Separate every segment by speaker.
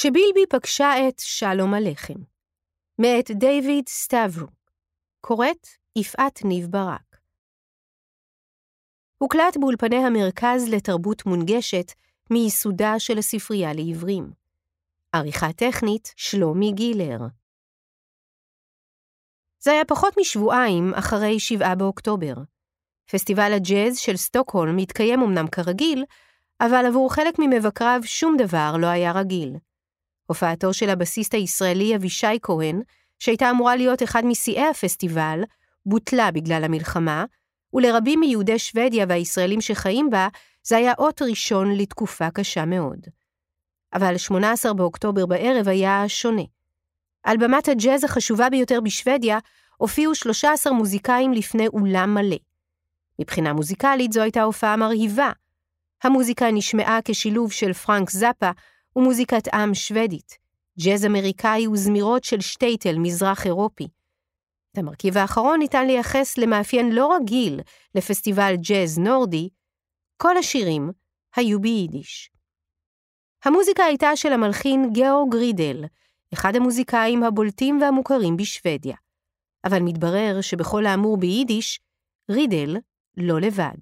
Speaker 1: כשבילבי פגשה את שלום הלחם, מאת דיוויד סטאברו, קוראת יפעת ניב ברק. הוקלט באולפני המרכז לתרבות מונגשת מייסודה של הספרייה לעיוורים. עריכה טכנית, שלומי גילר. זה היה פחות משבועיים אחרי 7 באוקטובר. פסטיבל הג'אז של סטוקהולם מתקיים אמנם כרגיל, אבל עבור חלק ממבקריו שום דבר לא היה רגיל. הופעתו של הבסיסט הישראלי אבישי כהן, שהייתה אמורה להיות אחד משיאי הפסטיבל, בוטלה בגלל המלחמה, ולרבים מיהודי שוודיה והישראלים שחיים בה, זה היה אות ראשון לתקופה קשה מאוד. אבל 18 באוקטובר בערב היה שונה. על במת הג'אז החשובה ביותר בשוודיה, הופיעו 13 מוזיקאים לפני אולם מלא. מבחינה מוזיקלית זו הייתה הופעה מרהיבה. המוזיקה נשמעה כשילוב של פרנק זאפה ומוזיקת עם שוודית, ג'אז אמריקאי וזמירות של שטייטל מזרח אירופי. את המרכיב האחרון ניתן לייחס למאפיין לא רגיל לפסטיבל ג'אז נורדי, כל השירים היו ביידיש. המוזיקה הייתה של המלחין גאורג רידל, אחד המוזיקאים הבולטים והמוכרים בשוודיה. אבל מתברר שבכל האמור ביידיש, רידל לא לבד.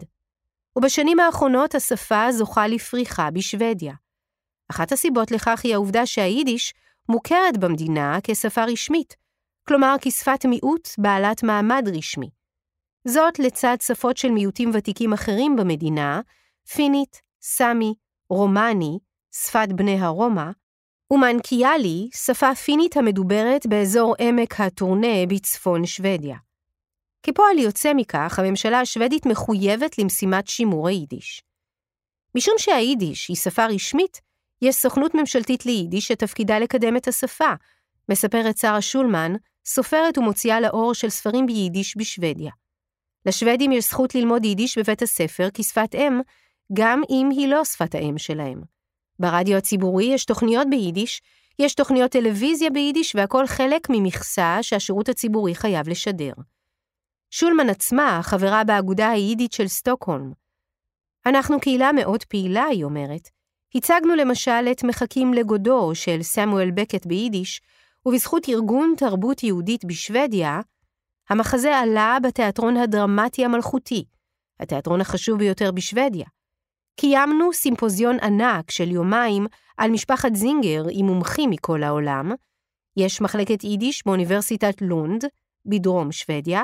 Speaker 1: ובשנים האחרונות השפה זוכה לפריחה בשוודיה. אחת הסיבות לכך היא העובדה שהיידיש מוכרת במדינה כשפה רשמית, כלומר כשפת מיעוט בעלת מעמד רשמי. זאת לצד שפות של מיעוטים ותיקים אחרים במדינה, פינית, סאמי, רומני, שפת בני הרומא, ומנקיאלי, שפה פינית המדוברת באזור עמק הטורנה בצפון שוודיה. כפועל יוצא מכך, הממשלה השוודית מחויבת למשימת שימור היידיש. משום שהיידיש היא שפה רשמית, יש סוכנות ממשלתית ליידיש שתפקידה לקדם את השפה, מספרת שרה שולמן, סופרת ומוציאה לאור של ספרים ביידיש בשוודיה. לשוודים יש זכות ללמוד יידיש בבית הספר כשפת אם, גם אם היא לא שפת האם שלהם. ברדיו הציבורי יש תוכניות ביידיש, יש תוכניות טלוויזיה ביידיש והכל חלק ממכסה שהשירות הציבורי חייב לשדר. שולמן עצמה חברה באגודה היידית של סטוקהולם. אנחנו קהילה מאוד פעילה, היא אומרת. הצגנו למשל את מחכים לגודו של סמואל בקט ביידיש, ובזכות ארגון תרבות יהודית בשוודיה, המחזה עלה בתיאטרון הדרמטי המלכותי, התיאטרון החשוב ביותר בשוודיה. קיימנו סימפוזיון ענק של יומיים על משפחת זינגר עם מומחים מכל העולם. יש מחלקת יידיש באוניברסיטת לונד, בדרום שוודיה,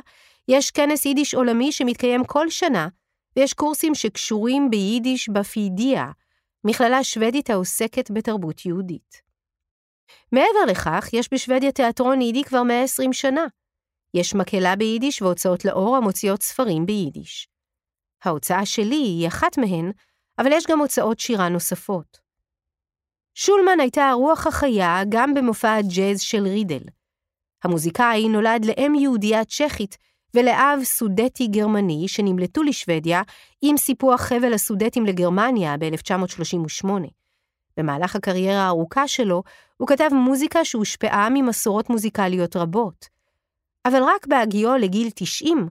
Speaker 1: יש כנס יידיש עולמי שמתקיים כל שנה, ויש קורסים שקשורים ביידיש בפידיה, מכללה שוודית העוסקת בתרבות יהודית. מעבר לכך, יש בשוודיה תיאטרון יידי כבר 120 שנה. יש מקהלה ביידיש והוצאות לאור המוציאות ספרים ביידיש. ההוצאה שלי היא אחת מהן, אבל יש גם הוצאות שירה נוספות. שולמן הייתה הרוח החיה גם במופע הג'אז של רידל. המוזיקאי נולד לאם יהודייה צ'כית ולאב סודטי גרמני שנמלטו לשוודיה עם סיפוח חבל הסודטים לגרמניה ב-1938. במהלך הקריירה הארוכה שלו, הוא כתב מוזיקה שהושפעה ממסורות מוזיקליות רבות. אבל רק בהגיעו לגיל 90,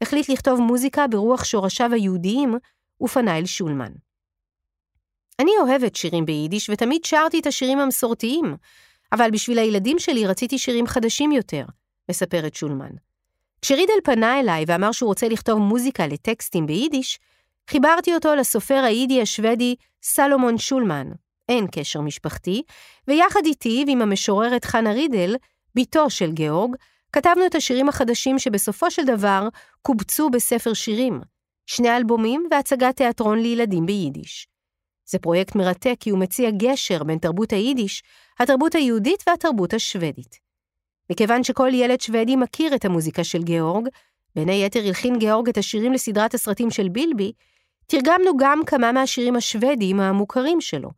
Speaker 1: החליט לכתוב מוזיקה ברוח שורשיו היהודיים, ופנה אל שולמן. אני אוהבת שירים ביידיש ותמיד שרתי את השירים המסורתיים, אבל בשביל הילדים שלי רציתי שירים חדשים יותר, מספרת שולמן. כשרידל פנה אליי ואמר שהוא רוצה לכתוב מוזיקה לטקסטים ביידיש, חיברתי אותו לסופר היידי השוודי סלומון שולמן, אין קשר משפחתי, ויחד איתי ועם המשוררת חנה רידל, בתו של גאורג, כתבנו את השירים החדשים שבסופו של דבר קובצו בספר שירים, שני אלבומים והצגת תיאטרון לילדים ביידיש. זה פרויקט מרתק כי הוא מציע גשר בין תרבות היידיש, התרבות היהודית והתרבות השוודית. מכיוון שכל ילד שוודי מכיר את המוזיקה של גאורג, בין היתר הלחין גאורג את השירים לסדרת הסרטים של בילבי, תרגמנו גם כמה מהשירים השוודיים המוכרים שלו.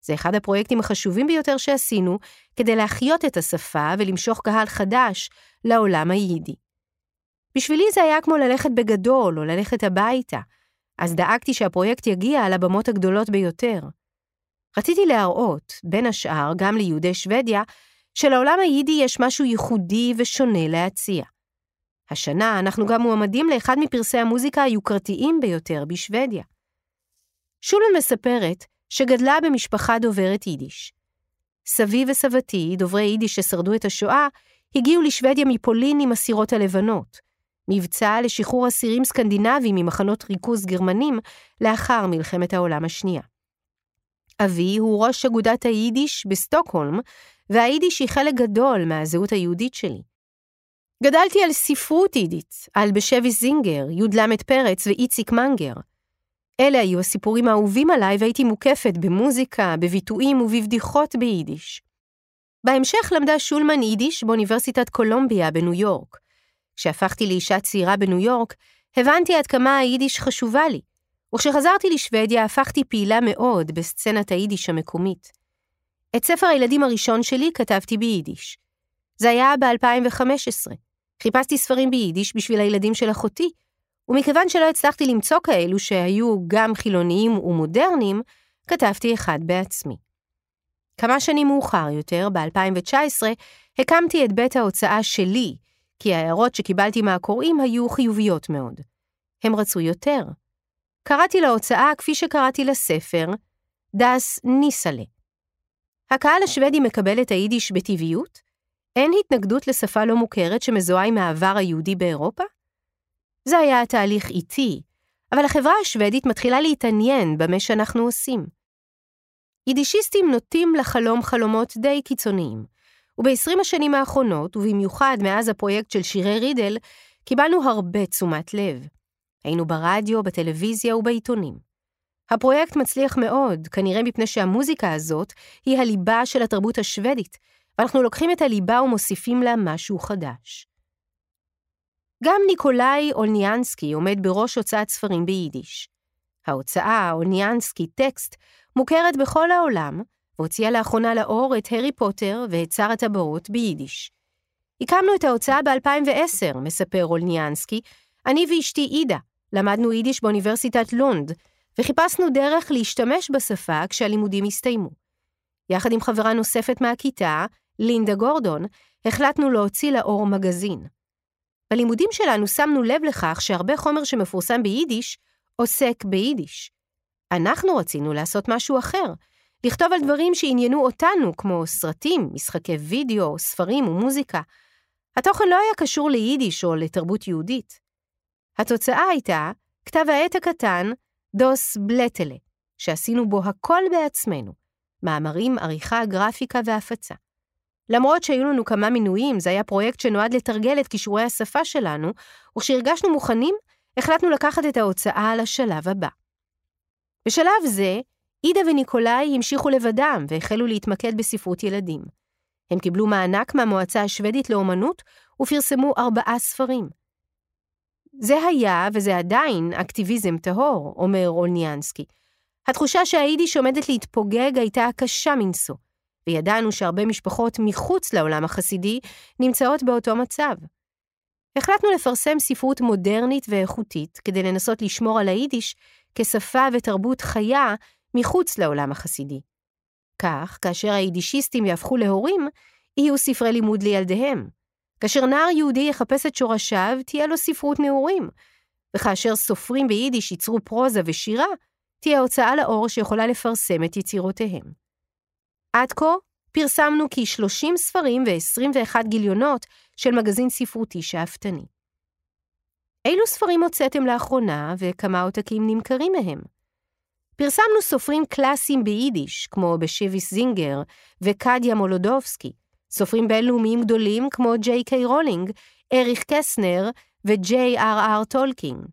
Speaker 1: זה אחד הפרויקטים החשובים ביותר שעשינו כדי להחיות את השפה ולמשוך קהל חדש לעולם היידי. בשבילי זה היה כמו ללכת בגדול או ללכת הביתה, אז דאגתי שהפרויקט יגיע לבמות הגדולות ביותר. רציתי להראות, בין השאר, גם ליהודי שוודיה, שלעולם היידי יש משהו ייחודי ושונה להציע. השנה אנחנו גם מועמדים לאחד מפרסי המוזיקה היוקרתיים ביותר בשוודיה. שולמן מספרת שגדלה במשפחה דוברת יידיש. סבי וסבתי, דוברי יידיש ששרדו את השואה, הגיעו לשוודיה מפולין עם הסירות הלבנות. מבצע לשחרור אסירים סקנדינביים ממחנות ריכוז גרמנים לאחר מלחמת העולם השנייה. אבי הוא ראש אגודת היידיש בסטוקהולם, והיידיש היא חלק גדול מהזהות היהודית שלי. גדלתי על ספרות יידית, על בשבי זינגר, י"ל פרץ ואיציק מנגר. אלה היו הסיפורים האהובים עליי והייתי מוקפת במוזיקה, בביטויים ובבדיחות ביידיש. בהמשך למדה שולמן יידיש באוניברסיטת קולומביה בניו יורק. כשהפכתי לאישה צעירה בניו יורק, הבנתי עד כמה היידיש חשובה לי, וכשחזרתי לשוודיה הפכתי פעילה מאוד בסצנת היידיש המקומית. את ספר הילדים הראשון שלי כתבתי ביידיש. זה היה ב-2015. חיפשתי ספרים ביידיש בשביל הילדים של אחותי, ומכיוון שלא הצלחתי למצוא כאלו שהיו גם חילוניים ומודרניים, כתבתי אחד בעצמי. כמה שנים מאוחר יותר, ב-2019, הקמתי את בית ההוצאה שלי, כי ההערות שקיבלתי מהקוראים היו חיוביות מאוד. הם רצו יותר. קראתי להוצאה כפי שקראתי לספר, דאס ניסלה. הקהל השוודי מקבל את היידיש בטבעיות? אין התנגדות לשפה לא מוכרת שמזוהה עם העבר היהודי באירופה? זה היה תהליך איטי, אבל החברה השוודית מתחילה להתעניין במה שאנחנו עושים. יידישיסטים נוטים לחלום חלומות די קיצוניים, וב-20 השנים האחרונות, ובמיוחד מאז הפרויקט של שירי רידל, קיבלנו הרבה תשומת לב. היינו ברדיו, בטלוויזיה ובעיתונים. הפרויקט מצליח מאוד, כנראה מפני שהמוזיקה הזאת היא הליבה של התרבות השוודית, ואנחנו לוקחים את הליבה ומוסיפים לה משהו חדש. גם ניקולאי אולניאנסקי עומד בראש הוצאת ספרים ביידיש. ההוצאה, אולניאנסקי טקסט, מוכרת בכל העולם, והוציאה לאחרונה לאור את הארי פוטר ואת שר הטבעות ביידיש. הקמנו את ההוצאה ב-2010, מספר אולניאנסקי, אני ואשתי עידה, למדנו יידיש באוניברסיטת לונד, וחיפשנו דרך להשתמש בשפה כשהלימודים הסתיימו. יחד עם חברה נוספת מהכיתה, לינדה גורדון, החלטנו להוציא לאור מגזין. בלימודים שלנו שמנו לב לכך שהרבה חומר שמפורסם ביידיש עוסק ביידיש. אנחנו רצינו לעשות משהו אחר, לכתוב על דברים שעניינו אותנו, כמו סרטים, משחקי וידאו, ספרים ומוזיקה. התוכן לא היה קשור ליידיש או לתרבות יהודית. התוצאה הייתה כתב העת הקטן דוס בלטלה, שעשינו בו הכל בעצמנו, מאמרים, עריכה, גרפיקה והפצה. למרות שהיו לנו כמה מינויים, זה היה פרויקט שנועד לתרגל את כישורי השפה שלנו, וכשהרגשנו מוכנים, החלטנו לקחת את ההוצאה על השלב הבא. בשלב זה, עידה וניקולאי המשיכו לבדם והחלו להתמקד בספרות ילדים. הם קיבלו מענק מהמועצה השוודית לאומנות ופרסמו ארבעה ספרים. זה היה, וזה עדיין, אקטיביזם טהור, אומר אולניאנסקי. התחושה שהיידיש עומדת להתפוגג הייתה קשה מנשוא, וידענו שהרבה משפחות מחוץ לעולם החסידי נמצאות באותו מצב. החלטנו לפרסם ספרות מודרנית ואיכותית כדי לנסות לשמור על היידיש כשפה ותרבות חיה מחוץ לעולם החסידי. כך, כאשר היידישיסטים יהפכו להורים, יהיו ספרי לימוד לילדיהם. כאשר נער יהודי יחפש את שורשיו, תהיה לו ספרות נעורים. וכאשר סופרים ביידיש ייצרו פרוזה ושירה, תהיה הוצאה לאור שיכולה לפרסם את יצירותיהם. עד כה פרסמנו כ-30 ספרים ו-21 גיליונות של מגזין ספרותי שאפתני. אילו ספרים הוצאתם לאחרונה וכמה עותקים נמכרים מהם? פרסמנו סופרים קלאסיים ביידיש, כמו בשביס זינגר וקדיה מולודובסקי, סופרים בינלאומיים גדולים כמו ג'יי קיי רולינג, אריך קסנר וג'יי אר אר טולקינג.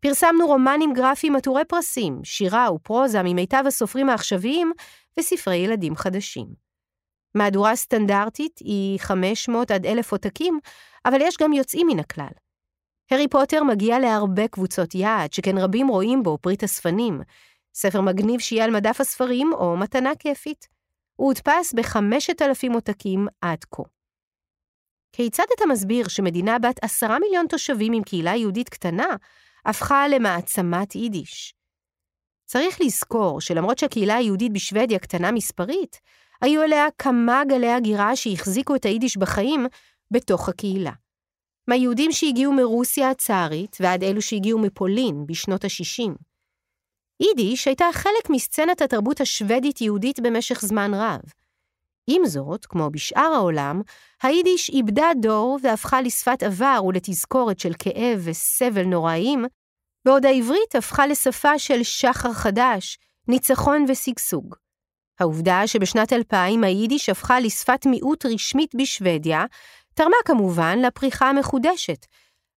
Speaker 1: פרסמנו רומנים גרפיים עטורי פרסים, שירה ופרוזה ממיטב הסופרים העכשוויים וספרי ילדים חדשים. מהדורה סטנדרטית היא 500 עד 1,000 עותקים, אבל יש גם יוצאים מן הכלל. הארי פוטר מגיע להרבה קבוצות יעד, שכן רבים רואים בו פריט אספנים, ספר מגניב שיהיה על מדף הספרים או מתנה כיפית. הוא הודפס ב-5,000 עותקים עד כה. כיצד אתה מסביר שמדינה בת עשרה מיליון תושבים עם קהילה יהודית קטנה, הפכה למעצמת יידיש? צריך לזכור שלמרות שהקהילה היהודית בשוודיה קטנה מספרית, היו אליה כמה גלי הגירה שהחזיקו את היידיש בחיים בתוך הקהילה. מהיהודים שהגיעו מרוסיה הצארית ועד אלו שהגיעו מפולין בשנות ה-60. יידיש הייתה חלק מסצנת התרבות השוודית-יהודית במשך זמן רב. עם זאת, כמו בשאר העולם, היידיש איבדה דור והפכה לשפת עבר ולתזכורת של כאב וסבל נוראיים, בעוד העברית הפכה לשפה של שחר חדש, ניצחון ושגשוג. העובדה שבשנת 2000 היידיש הפכה לשפת מיעוט רשמית בשוודיה, תרמה כמובן לפריחה המחודשת,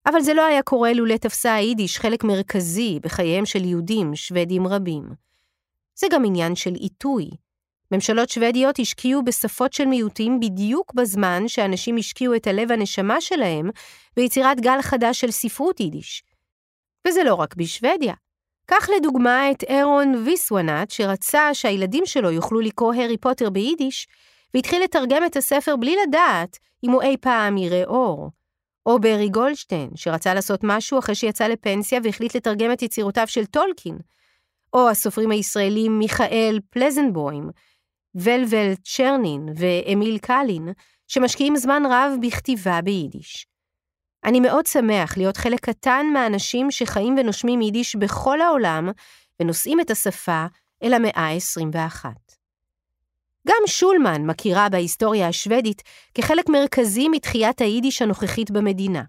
Speaker 1: אבל זה לא היה קורה לולא תפסה היידיש חלק מרכזי בחייהם של יהודים שוודים רבים. זה גם עניין של עיתוי. ממשלות שוודיות השקיעו בשפות של מיעוטים בדיוק בזמן שאנשים השקיעו את הלב הנשמה שלהם ביצירת גל חדש של ספרות יידיש. וזה לא רק בשוודיה. קח לדוגמה את ארון ויסוונאט, שרצה שהילדים שלו יוכלו לקרוא הארי פוטר ביידיש, והתחיל לתרגם את הספר בלי לדעת אם הוא אי פעם יראה אור. או ברי גולדשטיין, שרצה לעשות משהו אחרי שיצא לפנסיה והחליט לתרגם את יצירותיו של טולקין. או הסופרים הישראלים מיכאל פלזנבוים, ולבל צ'רנין ואמיל קלין, שמשקיעים זמן רב בכתיבה ביידיש. אני מאוד שמח להיות חלק קטן מהאנשים שחיים ונושמים יידיש בכל העולם, ונושאים את השפה אל המאה ה-21. גם שולמן מכירה בהיסטוריה השוודית כחלק מרכזי מתחיית היידיש הנוכחית במדינה.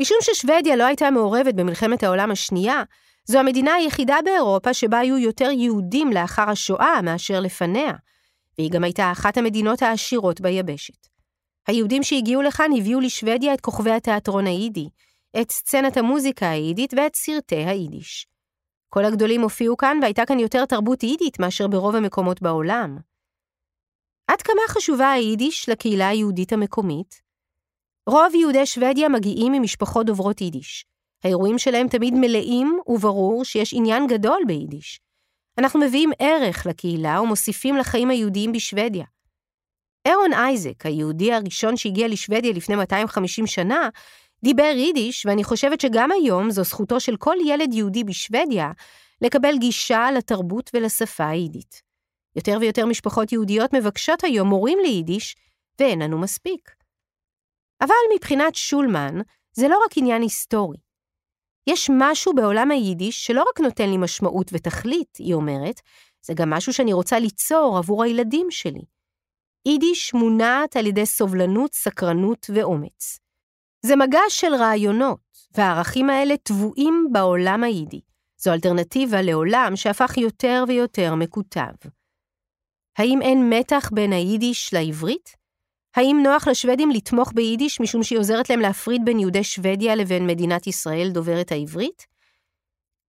Speaker 1: משום ששוודיה לא הייתה מעורבת במלחמת העולם השנייה, זו המדינה היחידה באירופה שבה היו יותר יהודים לאחר השואה מאשר לפניה, והיא גם הייתה אחת המדינות העשירות ביבשת. היהודים שהגיעו לכאן הביאו לשוודיה את כוכבי התיאטרון היידי, את סצנת המוזיקה היידית ואת סרטי היידיש. כל הגדולים הופיעו כאן והייתה כאן יותר תרבות יידית מאשר ברוב המקומות בעולם. עד כמה חשובה היידיש לקהילה היהודית המקומית? רוב יהודי שוודיה מגיעים ממשפחות דוברות יידיש. האירועים שלהם תמיד מלאים וברור שיש עניין גדול ביידיש. אנחנו מביאים ערך לקהילה ומוסיפים לחיים היהודיים בשוודיה. אירון אייזק, היהודי הראשון שהגיע לשוודיה לפני 250 שנה, דיבר יידיש, ואני חושבת שגם היום זו זכותו של כל ילד יהודי בשוודיה לקבל גישה לתרבות ולשפה היידית. יותר ויותר משפחות יהודיות מבקשות היום מורים ליידיש, ואין לנו מספיק. אבל מבחינת שולמן, זה לא רק עניין היסטורי. יש משהו בעולם היידיש שלא רק נותן לי משמעות ותכלית, היא אומרת, זה גם משהו שאני רוצה ליצור עבור הילדים שלי. יידיש מונעת על ידי סובלנות, סקרנות ואומץ. זה מגע של רעיונות, והערכים האלה טבועים בעולם היידי. זו אלטרנטיבה לעולם שהפך יותר ויותר מקוטב. האם אין מתח בין היידיש לעברית? האם נוח לשוודים לתמוך ביידיש משום שהיא עוזרת להם להפריד בין יהודי שוודיה לבין מדינת ישראל דוברת העברית?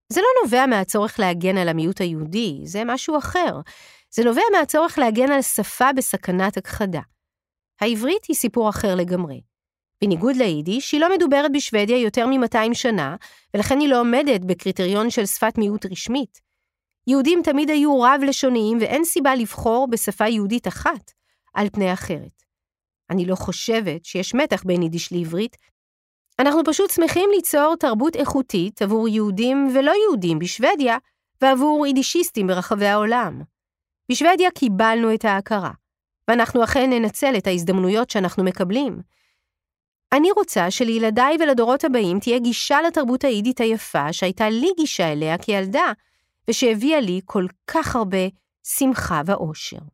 Speaker 1: זה לא נובע מהצורך להגן על המיעוט היהודי, זה משהו אחר. זה נובע מהצורך להגן על שפה בסכנת הכחדה. העברית היא סיפור אחר לגמרי. בניגוד ליידיש, היא לא מדוברת בשוודיה יותר מ-200 שנה, ולכן היא לא עומדת בקריטריון של שפת מיעוט רשמית. יהודים תמיד היו רב-לשוניים ואין סיבה לבחור בשפה יהודית אחת על פני אחרת. אני לא חושבת שיש מתח בין יידיש לעברית. אנחנו פשוט שמחים ליצור תרבות איכותית עבור יהודים ולא יהודים בשוודיה ועבור יידישיסטים ברחבי העולם. בשוודיה קיבלנו את ההכרה, ואנחנו אכן ננצל את ההזדמנויות שאנחנו מקבלים. אני רוצה שלילדיי ולדורות הבאים תהיה גישה לתרבות היידית היפה שהייתה לי גישה אליה כילדה, ושהביאה לי כל כך הרבה שמחה ואושר.